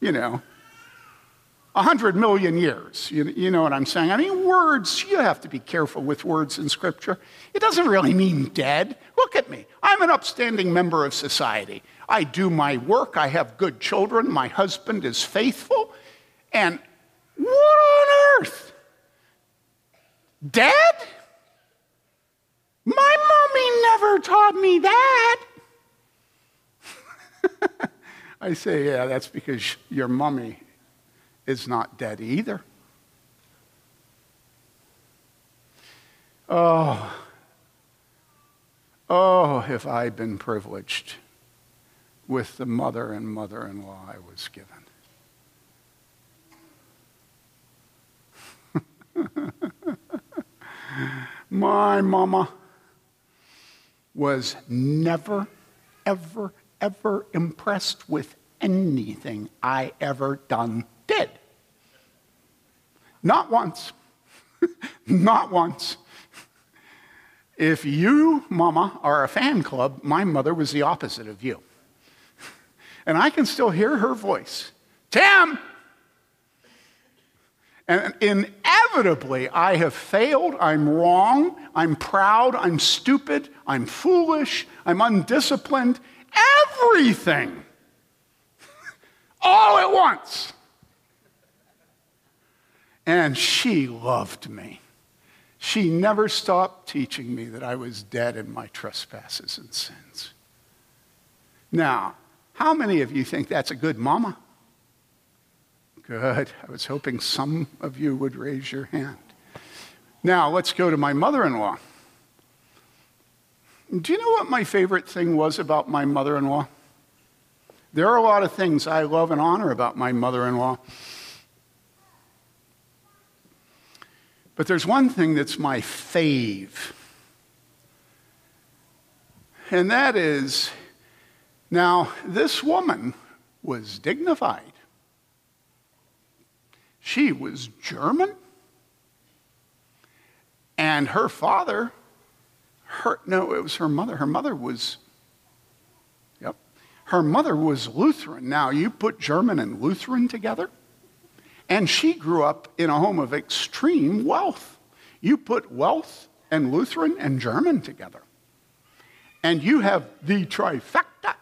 you know, a hundred million years. You, you know what I'm saying? I mean, words, you have to be careful with words in Scripture. It doesn't really mean dead. Look at me. I'm an upstanding member of society. I do my work. I have good children. My husband is faithful. And what on earth? Dad? My mommy never taught me that. I say, yeah, that's because your mummy is not dead either. Oh, oh, if I'd been privileged with the mother and mother in law I was given. My mama was never, ever, ever impressed with anything I ever done did. Not once. Not once. If you, mama, are a fan club, my mother was the opposite of you. And I can still hear her voice Tim! And inevitably, I have failed. I'm wrong. I'm proud. I'm stupid. I'm foolish. I'm undisciplined. Everything. All at once. And she loved me. She never stopped teaching me that I was dead in my trespasses and sins. Now, how many of you think that's a good mama? Good. I was hoping some of you would raise your hand. Now, let's go to my mother in law. Do you know what my favorite thing was about my mother in law? There are a lot of things I love and honor about my mother in law. But there's one thing that's my fave. And that is now, this woman was dignified. She was German. And her father, her, no, it was her mother. Her mother was, yep, her mother was Lutheran. Now, you put German and Lutheran together, and she grew up in a home of extreme wealth. You put wealth and Lutheran and German together, and you have the trifecta.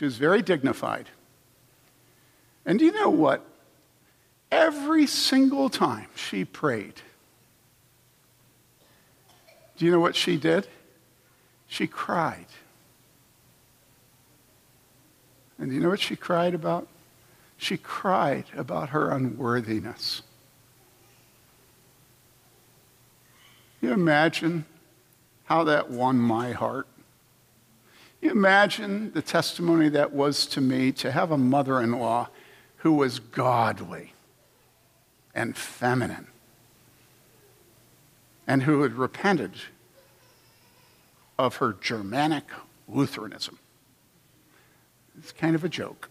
She was very dignified. And do you know what? Every single time she prayed, do you know what she did? She cried. And do you know what she cried about? She cried about her unworthiness. You imagine how that won my heart? You imagine the testimony that was to me to have a mother in law who was godly and feminine and who had repented of her Germanic Lutheranism. It's kind of a joke.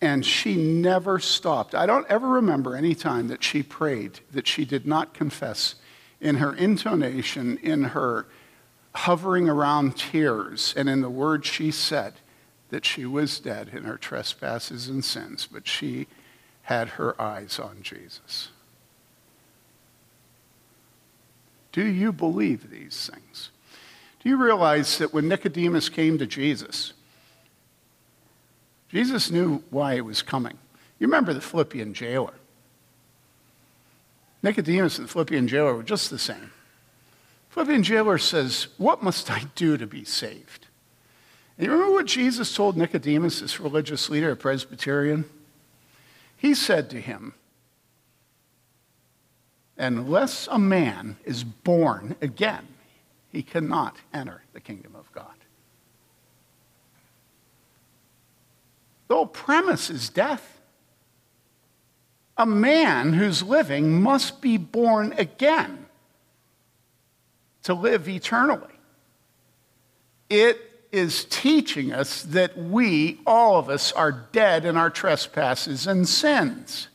And she never stopped. I don't ever remember any time that she prayed that she did not confess in her intonation, in her hovering around tears, and in the words she said that she was dead in her trespasses and sins, but she had her eyes on Jesus. Do you believe these things? Do you realize that when Nicodemus came to Jesus, Jesus knew why he was coming? You remember the Philippian jailer. Nicodemus and the Philippian jailer were just the same. Philippian jailer says, What must I do to be saved? And you remember what Jesus told Nicodemus, this religious leader, a Presbyterian? He said to him, Unless a man is born again, he cannot enter the kingdom of God. The whole premise is death. A man who's living must be born again to live eternally. It is teaching us that we, all of us, are dead in our trespasses and sins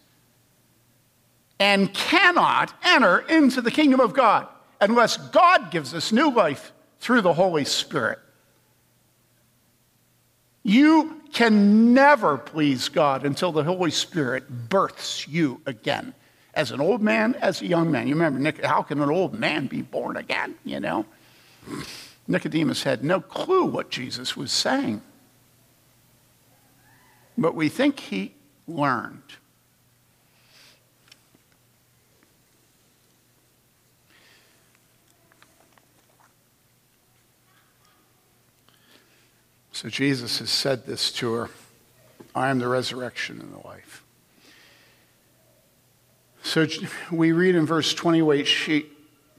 and cannot enter into the kingdom of God unless God gives us new life through the Holy Spirit. You can never please God until the Holy Spirit births you again. As an old man, as a young man. You remember, Nick, how can an old man be born again? You know? Nicodemus had no clue what Jesus was saying. But we think he learned. So Jesus has said this to her I am the resurrection and the life. So we read in verse 28 she,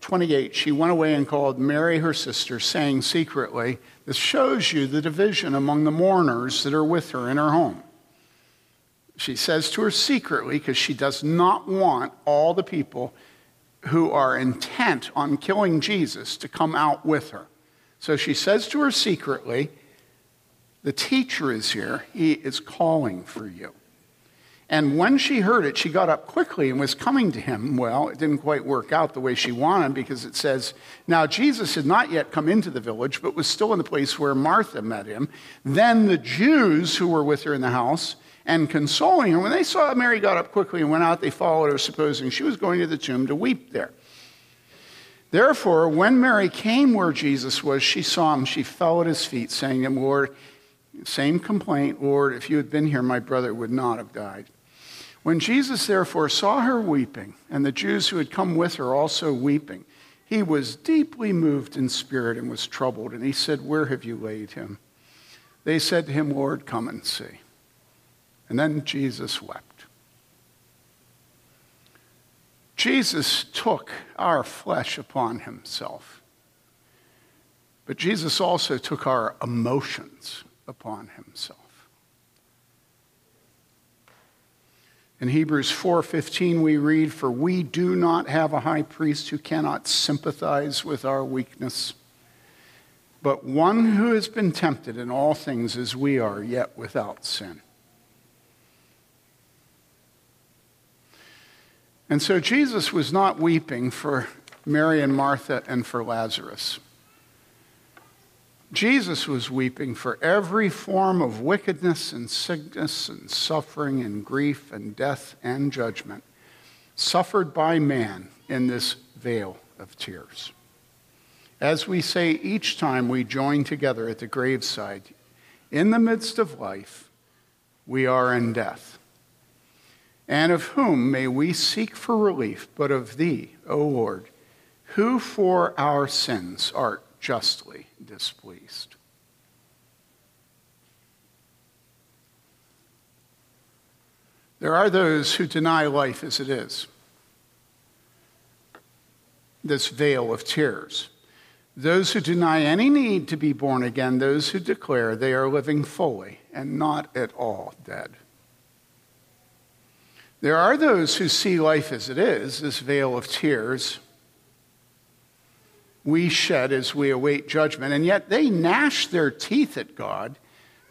28, she went away and called Mary, her sister, saying secretly, This shows you the division among the mourners that are with her in her home. She says to her secretly because she does not want all the people who are intent on killing Jesus to come out with her. So she says to her secretly, The teacher is here, he is calling for you. And when she heard it, she got up quickly and was coming to him. Well, it didn't quite work out the way she wanted because it says, Now Jesus had not yet come into the village, but was still in the place where Martha met him. Then the Jews who were with her in the house and consoling her, when they saw Mary got up quickly and went out, they followed her, supposing she was going to the tomb to weep there. Therefore, when Mary came where Jesus was, she saw him. She fell at his feet, saying to him, Lord, same complaint, Lord, if you had been here, my brother would not have died. When Jesus therefore saw her weeping, and the Jews who had come with her also weeping, he was deeply moved in spirit and was troubled. And he said, Where have you laid him? They said to him, Lord, come and see. And then Jesus wept. Jesus took our flesh upon himself, but Jesus also took our emotions upon himself. In Hebrews 4:15 we read for we do not have a high priest who cannot sympathize with our weakness but one who has been tempted in all things as we are yet without sin. And so Jesus was not weeping for Mary and Martha and for Lazarus. Jesus was weeping for every form of wickedness and sickness and suffering and grief and death and judgment suffered by man in this vale of tears. As we say each time we join together at the graveside, in the midst of life, we are in death. And of whom may we seek for relief but of thee, O Lord, who for our sins art justly displeased. There are those who deny life as it is. This vale of tears. Those who deny any need to be born again, those who declare they are living fully and not at all dead. There are those who see life as it is, this vale of tears we shed as we await judgment, and yet they gnash their teeth at God,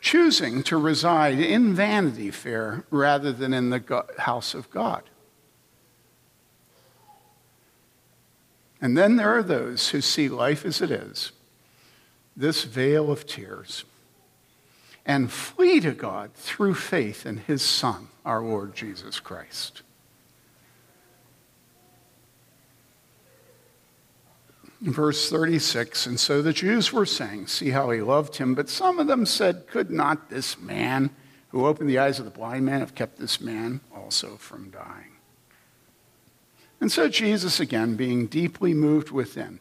choosing to reside in Vanity Fair rather than in the house of God. And then there are those who see life as it is, this vale of tears, and flee to God through faith in his Son, our Lord Jesus Christ. Verse 36 And so the Jews were saying, See how he loved him. But some of them said, Could not this man who opened the eyes of the blind man have kept this man also from dying? And so Jesus, again, being deeply moved within,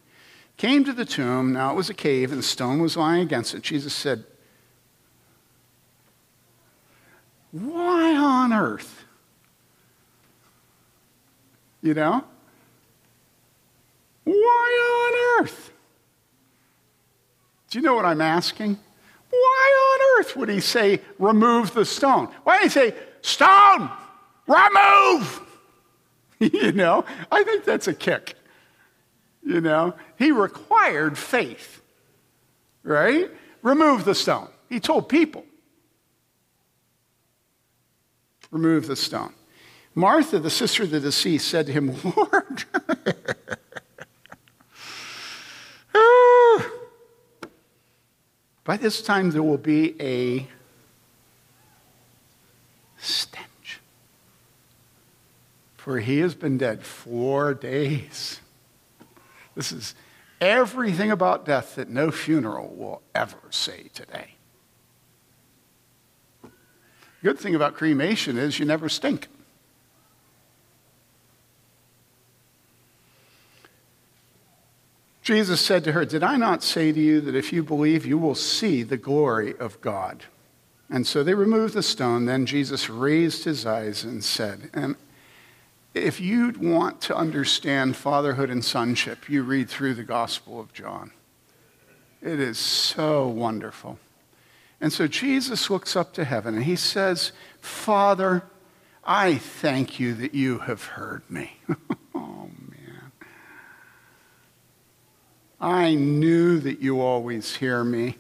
came to the tomb. Now it was a cave, and the stone was lying against it. Jesus said, Why on earth? You know? Why on earth? Do you know what I'm asking? Why on earth would he say, remove the stone? Why did he say, stone, remove? you know, I think that's a kick. You know, he required faith, right? Remove the stone. He told people, remove the stone. Martha, the sister of the deceased, said to him, Lord, By this time, there will be a stench. For he has been dead four days. This is everything about death that no funeral will ever say today. Good thing about cremation is you never stink. Jesus said to her, Did I not say to you that if you believe, you will see the glory of God? And so they removed the stone. Then Jesus raised his eyes and said, And if you want to understand fatherhood and sonship, you read through the Gospel of John. It is so wonderful. And so Jesus looks up to heaven and he says, Father, I thank you that you have heard me. I knew that you always hear me,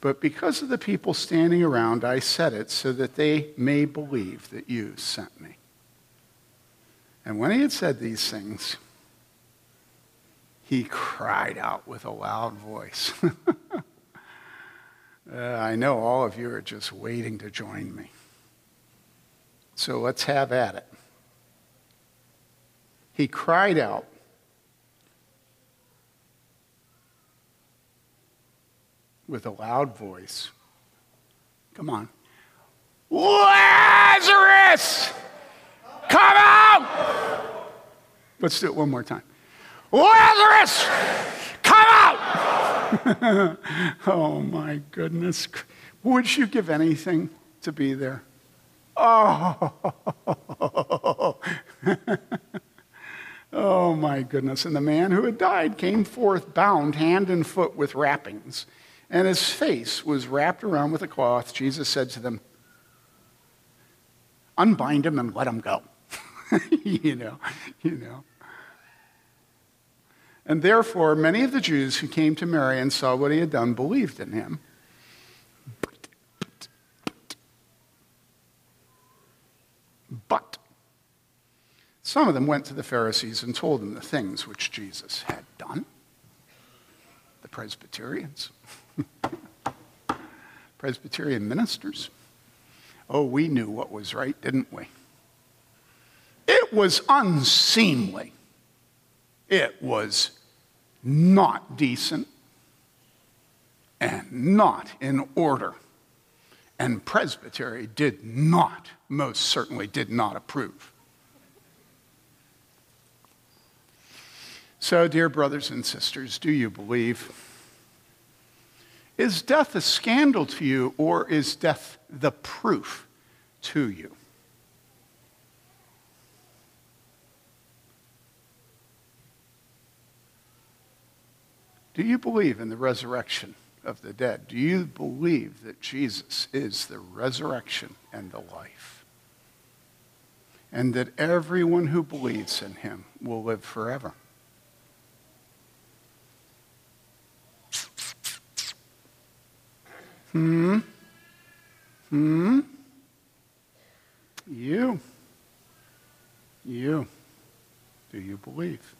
but because of the people standing around, I said it so that they may believe that you sent me. And when he had said these things, he cried out with a loud voice. uh, I know all of you are just waiting to join me. So let's have at it. He cried out with a loud voice. Come on. Lazarus! Come out! Let's do it one more time. Lazarus! Come out! oh my goodness. Would you give anything to be there? Oh. oh my goodness. And the man who had died came forth bound hand and foot with wrappings and his face was wrapped around with a cloth, Jesus said to them, Unbind him and let him go. you know, you know. And therefore, many of the Jews who came to Mary and saw what he had done believed in him. But some of them went to the Pharisees and told them the things which Jesus had done. The Presbyterians. Presbyterian ministers. Oh, we knew what was right, didn't we? It was unseemly. It was not decent and not in order. And Presbytery did not, most certainly did not approve. So, dear brothers and sisters, do you believe? Is death a scandal to you, or is death the proof to you? Do you believe in the resurrection of the dead? Do you believe that Jesus is the resurrection and the life? And that everyone who believes in him will live forever? Hmm? Hmm? You. You. Do you believe?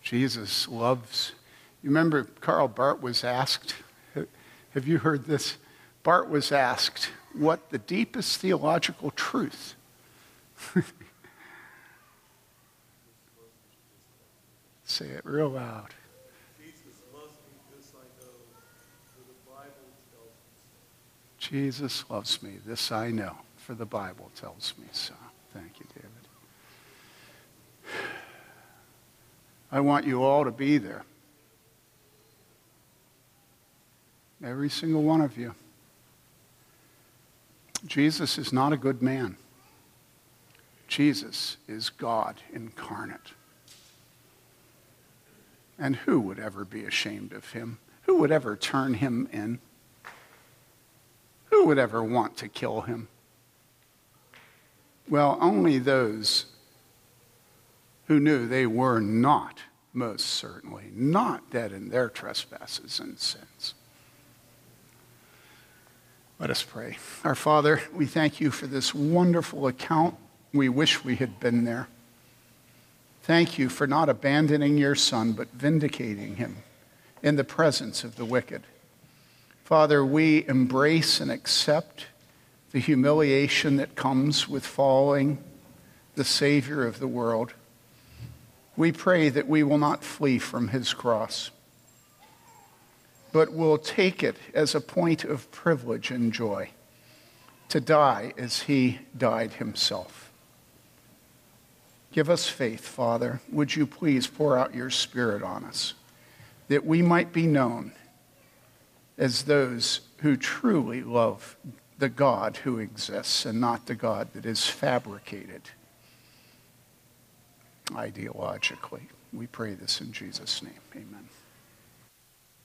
Jesus loves. You remember Karl Barth was asked, have you heard this? Barth was asked what the deepest theological truth. Say it real loud. Jesus loves me, this I know, for the Bible tells me so. Thank you, David. I want you all to be there. Every single one of you. Jesus is not a good man. Jesus is God incarnate. And who would ever be ashamed of him? Who would ever turn him in? Who would ever want to kill him? Well, only those who knew they were not, most certainly, not dead in their trespasses and sins. Let us pray. Our Father, we thank you for this wonderful account. We wish we had been there. Thank you for not abandoning your Son, but vindicating him in the presence of the wicked. Father, we embrace and accept the humiliation that comes with following the Savior of the world. We pray that we will not flee from his cross, but will take it as a point of privilege and joy to die as he died himself. Give us faith, Father. Would you please pour out your Spirit on us, that we might be known as those who truly love the God who exists and not the God that is fabricated ideologically. We pray this in Jesus' name. Amen.